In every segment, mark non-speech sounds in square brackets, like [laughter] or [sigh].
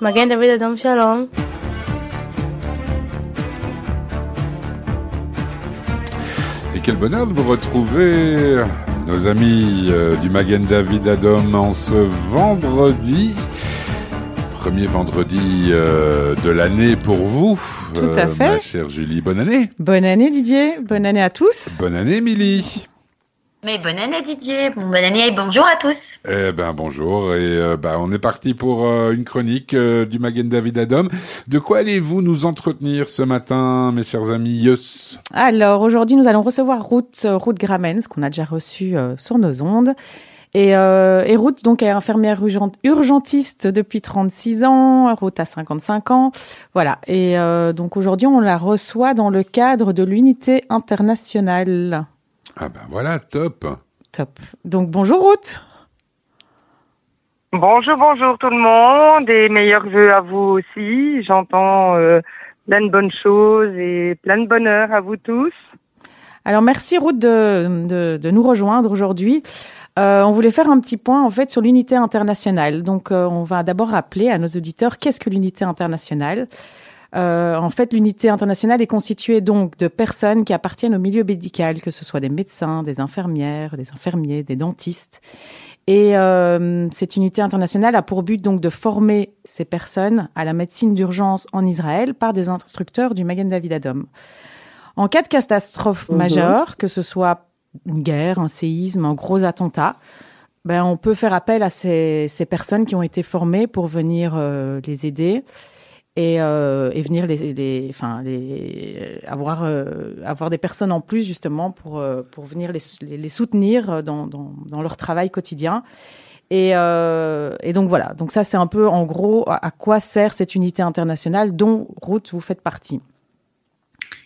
Magen David Adam Shalom. Et quel bonheur de vous retrouver, nos amis euh, du Magen David Adam, en ce vendredi. Premier vendredi euh, de l'année pour vous. Tout à euh, fait. Ma chère Julie, bonne année. Bonne année Didier, bonne année à tous. Bonne année, Émilie. Mais bonne année Didier, bon, bonne année et bonjour à tous. Eh ben bonjour et euh, ben, on est parti pour euh, une chronique euh, du Magen David Adam. De quoi allez-vous nous entretenir ce matin, mes chers amis? Yes Alors aujourd'hui nous allons recevoir Ruth, Ruth Gramens, qu'on a déjà reçue euh, sur nos ondes. Et, euh, et Ruth donc est infirmière urgent- urgentiste depuis 36 ans, Ruth a 55 ans. Voilà, et euh, donc aujourd'hui on la reçoit dans le cadre de l'unité internationale. Ah ben voilà, top. Top. Donc bonjour Ruth. Bonjour, bonjour tout le monde et meilleurs vœux à vous aussi. J'entends euh, plein de bonnes choses et plein de bonheur à vous tous. Alors merci Ruth de, de, de nous rejoindre aujourd'hui. Euh, on voulait faire un petit point en fait sur l'unité internationale. Donc euh, on va d'abord rappeler à nos auditeurs qu'est-ce que l'unité internationale. Euh, en fait, l'unité internationale est constituée donc de personnes qui appartiennent au milieu médical, que ce soit des médecins, des infirmières, des infirmiers, des dentistes. Et euh, cette unité internationale a pour but donc de former ces personnes à la médecine d'urgence en Israël par des instructeurs du Magen David Adom. En cas de catastrophe Mhm. majeure, que ce soit une guerre, un séisme, un gros attentat, ben on peut faire appel à ces, ces personnes qui ont été formées pour venir euh, les aider et, euh, et venir les, les, enfin les avoir euh, avoir des personnes en plus justement pour euh, pour venir les, les, les soutenir dans, dans dans leur travail quotidien. Et, euh, et donc voilà, donc ça c'est un peu en gros à, à quoi sert cette unité internationale dont Ruth vous faites partie.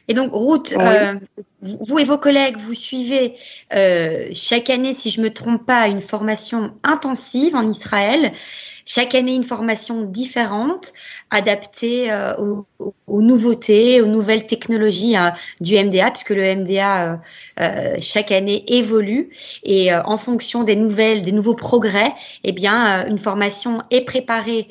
Et donc Ruth, Oui. euh, vous et vos collègues, vous suivez euh, chaque année, si je me trompe pas, une formation intensive en Israël. Chaque année, une formation différente, adaptée euh, aux, nouveautés, aux nouvelles technologies hein, du MDA, puisque le MDA euh, euh, chaque année évolue et en fonction des nouvelles, des nouveaux progrès, eh bien, une formation est préparée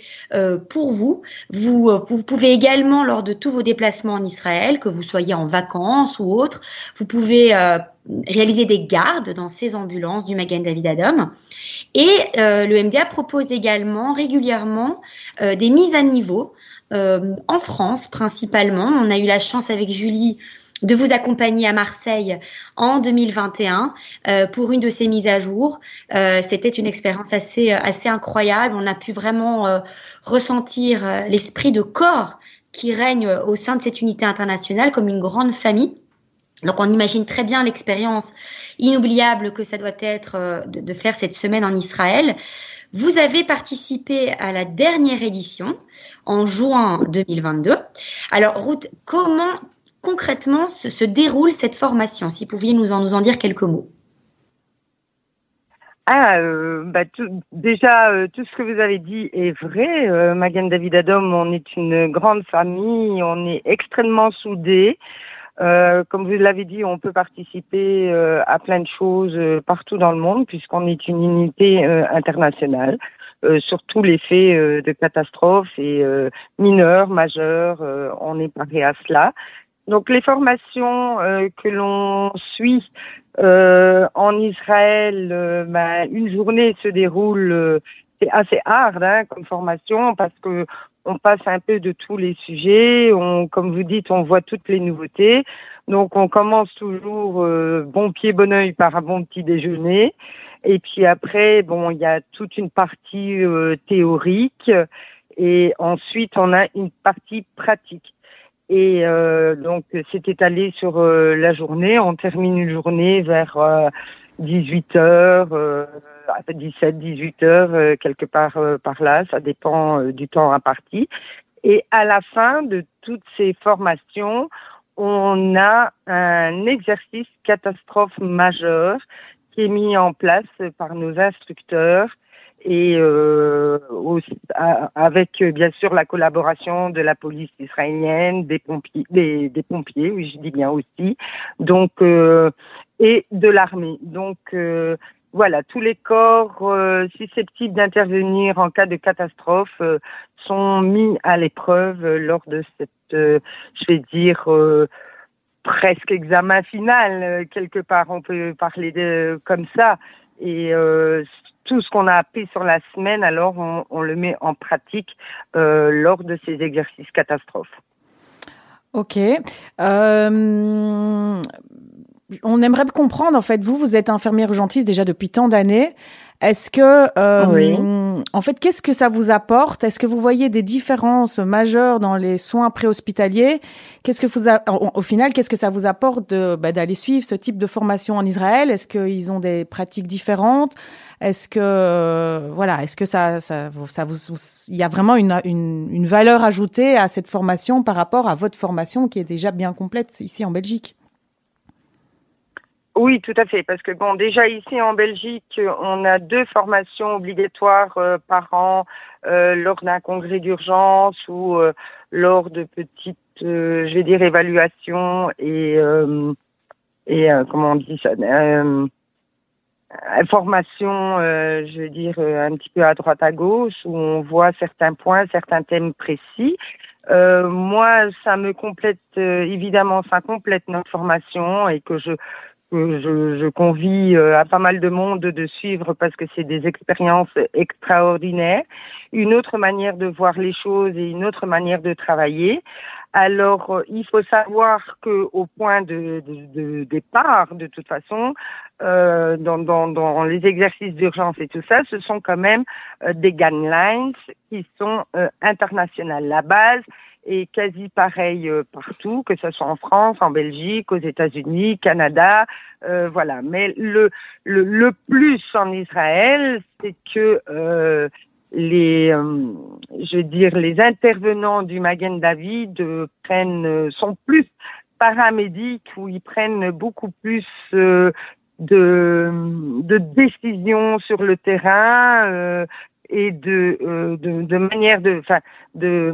pour vous. Vous, pouvez également, lors de tous vos déplacements en Israël, que vous soyez en vacances ou autre, vous pouvez réaliser des gardes dans ces ambulances du Magen David Adom. Et le MDA propose également régulièrement des mises à niveau euh, en France principalement. On a eu la chance avec Julie de vous accompagner à Marseille en 2021 euh, pour une de ces mises à jour. Euh, C'était une expérience assez assez incroyable. On a pu vraiment ressentir l'esprit de corps qui règne au sein de cette unité internationale comme une grande famille. Donc on imagine très bien l'expérience inoubliable que ça doit être de faire cette semaine en Israël. Vous avez participé à la dernière édition en juin 2022. Alors Ruth, comment concrètement se, déroule cette formation Si vous pouviez nous en, nous en dire quelques mots? Ah, euh, bah, déjà, euh, tout ce que vous avez dit est vrai. Euh, Magen David Adom, on est une grande famille, on est extrêmement soudés. Euh, comme vous l'avez dit, on peut participer euh, à plein de choses euh, partout dans le monde puisqu'on est une unité euh, internationale euh, sur tous les faits de catastrophes et mineurs, majeurs. on est paré à cela. Donc les formations que l'on suit en Israël, ben, une journée se déroule, c'est assez hard hein, comme formation parce que on passe un peu de tous les sujets. On, comme vous dites, on voit toutes les nouveautés. Donc on commence toujours euh, bon pied bon oeil par un bon petit déjeuner. Et puis après, bon, il y a toute une partie euh, théorique et ensuite on a une partie pratique. Et euh, donc, c'est étalé sur euh, la journée. On termine une journée vers euh, 18 heures, euh, 17, 18 heures, euh, quelque part euh, par là. Ça dépend euh, du temps imparti. Et à la fin de toutes ces formations, on a un exercice catastrophe majeur qui est mis en place par nos instructeurs et euh, aussi, avec bien sûr la collaboration de la police israélienne, des pompiers, des, des pompiers, oui je dis bien aussi, donc euh, et de l'armée. Donc euh, voilà, tous les corps susceptibles d'intervenir en cas de catastrophe sont mis à l'épreuve lors de cette, je vais dire, presque examen final quelque part. On peut parler de comme ça. Et tout ce qu'on a appris sur la semaine, alors on, le met en pratique euh, lors de ces exercices catastrophes. Ok. Euh, on aimerait comprendre, en fait, vous, vous êtes infirmière urgentiste déjà depuis tant d'années. Est-ce que, euh, en fait, qu'est-ce que ça vous apporte? Est-ce que vous voyez des différences majeures dans les soins préhospitaliers? Qu'est-ce que vous, au final, qu'est-ce que ça vous apporte bah, d'aller suivre ce type de formation en Israël? Est-ce qu'ils ont des pratiques différentes? Est-ce que, euh, voilà, est-ce que ça, ça, ça vous, il y a vraiment une, une, une valeur ajoutée à cette formation par rapport à votre formation qui est déjà bien complète ici en Belgique? Oui, tout à fait, parce que bon, déjà ici en Belgique, on a deux formations obligatoires euh, par an euh, lors d'un congrès d'urgence ou euh, lors de petites, je vais dire, évaluations et et comment on dit ça, information, je veux dire, un petit peu à droite à gauche où on voit certains points, certains thèmes précis. moi, ça me complète évidemment, ça complète notre formation et que je je, je convie euh, à pas mal de monde de suivre parce que c'est des expériences extraordinaires, une autre manière de voir les choses et une autre manière de travailler. Alors, euh, il faut savoir que au point de, de, départ, de toute façon, euh, dans, dans, dans, les exercices d'urgence et tout ça, ce sont quand même euh, des guidelines qui sont internationales. La base, est quasi pareil euh, partout, que ce soit en France, en Belgique, aux États-Unis, Canada, euh, voilà. Mais le, le, le plus en Israël, c'est que euh, les, euh, je veux dire, les intervenants du Magen David prennent, sont plus paramédiques ou ils prennent beaucoup plus de, de décisions sur le terrain et de, euh, de, de, manière de, de,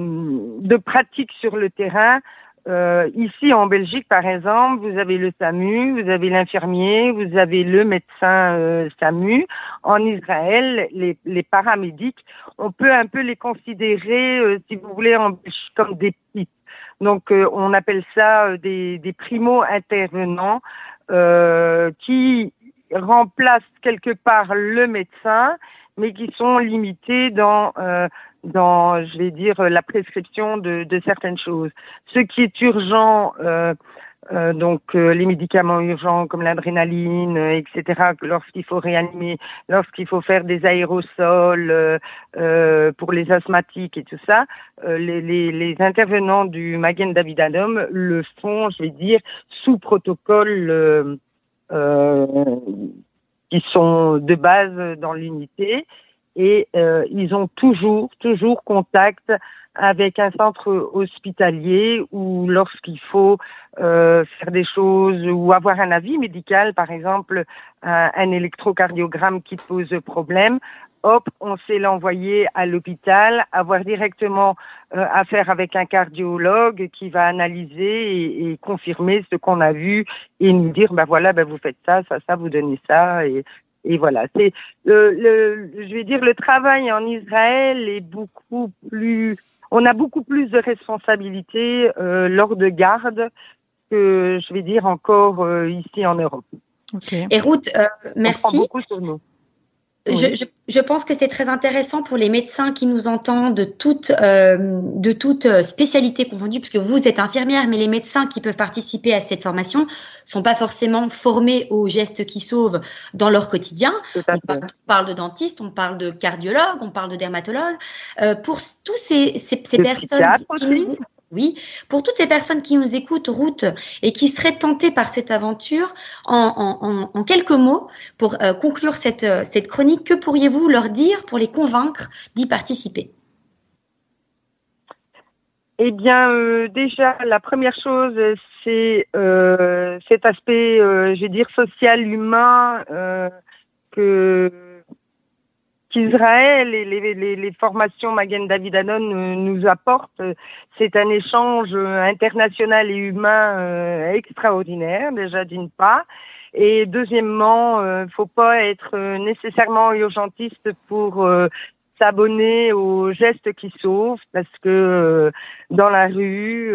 de pratique sur le terrain. Euh, ici en Belgique, par exemple, vous avez le SAMU, vous avez l'infirmier, vous avez le médecin euh, SAMU. En Israël, les, les, paramédics, on peut un peu les considérer, euh, si vous voulez, en, comme des petits. Donc, euh, on appelle ça euh, des, des primo-intervenants qui remplacent quelque part le médecin mais qui sont limités dans, euh, dans, je vais dire, la prescription de, de certaines choses. Ce qui est urgent, euh, euh, donc euh, les médicaments urgents comme l'adrénaline, euh, etc. Lorsqu'il faut réanimer, lorsqu'il faut faire des aérosols pour les asthmatiques et tout ça, les, les, les, intervenants du Magen David Adom le font, je vais dire, sous protocole qui sont de base dans l'unité et euh, ils ont toujours, toujours contact avec un centre hospitalier ou lorsqu'il faut euh, faire des choses ou avoir un avis médical, par exemple un, un électrocardiogramme qui pose problème, hop, on sait l'envoyer à l'hôpital, avoir directement euh, affaire avec un cardiologue qui va analyser et, confirmer ce qu'on a vu et nous dire, ben voilà, ben vous faites ça, ça, ça, vous donnez ça et, et voilà. C'est le, le, je vais dire, le travail en Israël est beaucoup plus, on a beaucoup plus de responsabilités euh, lors de garde que je vais dire encore euh, ici en Europe. Et Ruth, euh, merci. On prend beaucoup sur nous. Je, je, je, pense que c'est très intéressant pour les médecins qui nous entendent de toute, euh, de toute euh, spécialité confondue, puisque vous êtes infirmière, mais les médecins qui peuvent participer à cette formation sont pas forcément formés aux gestes qui sauvent dans leur quotidien. On parle, de dentistes, on parle de cardiologues, on parle de dermatologues. Euh, pour tous ces, ces, ces personnes qui, nous, oui, pour toutes ces personnes qui nous écoutent, route, et qui seraient tentées par cette aventure, en, quelques mots, pour euh, conclure cette, euh, cette chronique, que pourriez-vous leur dire pour les convaincre d'y participer? Eh bien, euh, déjà, la première chose, c'est cet aspect, je vais dire, social, humain, que qu'Israël et les, les, les, formations Magen David Anon nous apportent, c'est un échange international et humain euh, extraordinaire, déjà d'une part. Et deuxièmement, il faut pas être nécessairement urgentiste pour s'abonner aux gestes qui sauvent parce que dans la rue,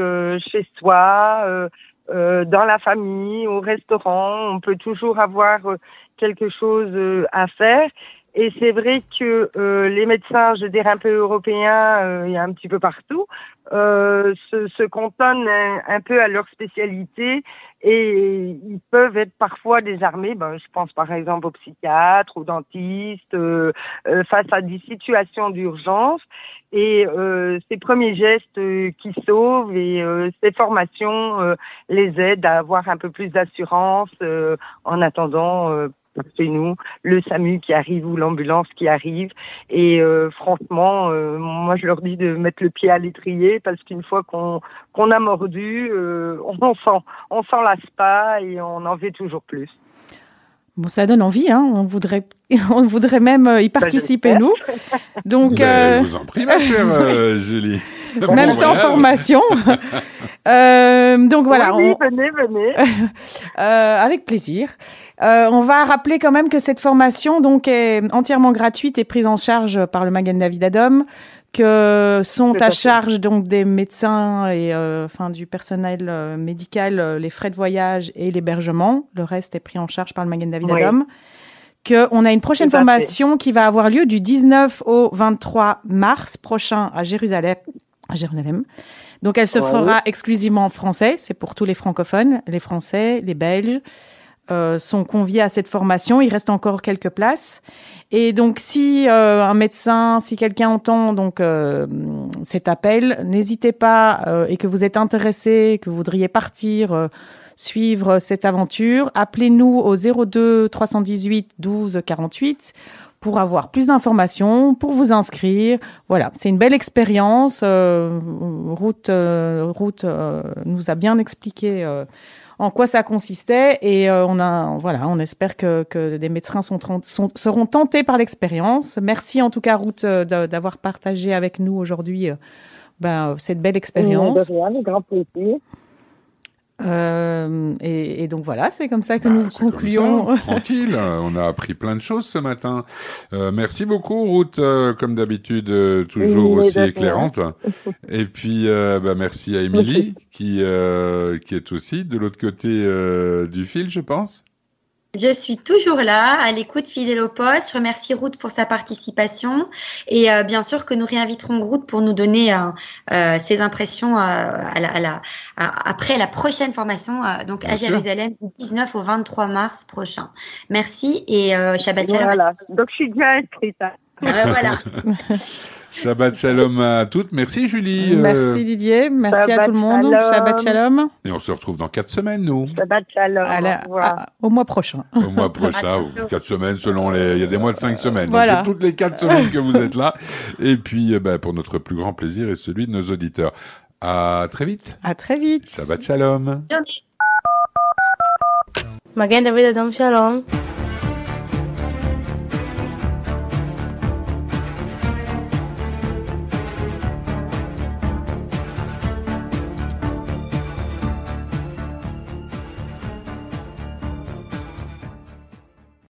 chez soi, dans la famille, au restaurant, on peut toujours avoir quelque chose à faire. Et c'est vrai que euh, les médecins, je dirais un peu européens, euh, a un petit peu partout, euh, se, se cantonnent un, peu à leur spécialité et ils peuvent être parfois désarmés. Ben, je pense par exemple aux psychiatres, aux dentistes, euh, face à des situations d'urgence. Et ces premiers gestes qui sauvent et ces formations les aident à avoir un peu plus d'assurance en attendant chez nous, le SAMU qui arrive ou l'ambulance qui arrive. Et euh, franchement, euh, moi je leur dis de mettre le pied à l'étrier parce qu'une fois qu'on qu'on a mordu, euh, [laughs] on s'en on s'en lasse pas et on en veut toujours plus. Bon, ça donne envie, hein. On voudrait, [laughs] on voudrait même y bah, participer nous. Donc, ben, je vous en prie, ma chère [laughs] Julie. même sans formation. [laughs] euh, donc voilà. Oui, venez, venez. euh, avec plaisir. Euh, on va rappeler quand même que cette formation donc est entièrement gratuite et prise en charge par le Magen David Adom, que sont à charge donc des médecins et euh, enfin du personnel euh, médical euh, les frais de voyage et l'hébergement. Le reste est pris en charge par le Magen David. Que on a une prochaine formation qui va avoir lieu du 19 au 23 mars prochain à Jérusalem. À Jérusalem. Donc elle se fera exclusivement en français. C'est pour tous les francophones, les Français, les Belges. Euh, sont conviés à cette formation. Il reste encore quelques places. Et donc, si euh, un médecin, si quelqu'un entend donc euh, cet appel, n'hésitez pas et que vous êtes intéressé, que vous voudriez partir suivre cette aventure, appelez-nous au 02 318 12 48 pour avoir plus d'informations, pour vous inscrire. Voilà, c'est une belle expérience. Route, Route nous a bien expliqué en quoi ça consistait et euh, on a voilà, on espère que, que des médecins sont, seront tentés par l'expérience. Merci en tout cas Ruth euh, d'avoir partagé avec nous aujourd'hui euh, ben, cette belle expérience. grand plaisir. Euh, et, et, donc voilà, c'est comme ça que bah, nous concluons. tranquille, [laughs] on a appris plein de choses ce matin. Euh, merci beaucoup, Ruth, euh, comme d'habitude, euh, toujours aussi éclairante. [laughs] et puis, bah, merci à Émilie, qui, qui est aussi de l'autre côté du fil, je pense. Je suis toujours là, à l'écoute fidèle au poste. Je remercie Ruth pour sa participation et euh, bien sûr que nous réinviterons Ruth pour nous donner euh, euh ses impressions euh, à la, à la, après la prochaine formation, donc à Jérusalem, du 19 au 23 mars prochain. Merci et Shabbat Shalom. Voilà, donc je suis bien inscrite. Voilà. [laughs] Shabbat shalom à toutes. Merci Julie. Merci Didier. Merci à tout le monde. Shabbat shalom. Et on se retrouve dans quatre semaines, nous. Shabbat shalom. au mois prochain. Au mois prochain, ou quatre semaines selon les. Il y a des mois de cinq semaines. Donc c'est toutes les quatre semaines que vous êtes là. Et puis, bah, pour notre plus grand plaisir et celui de nos auditeurs. À très vite. À très vite. Shabbat shalom. Magen David Adam Shalom.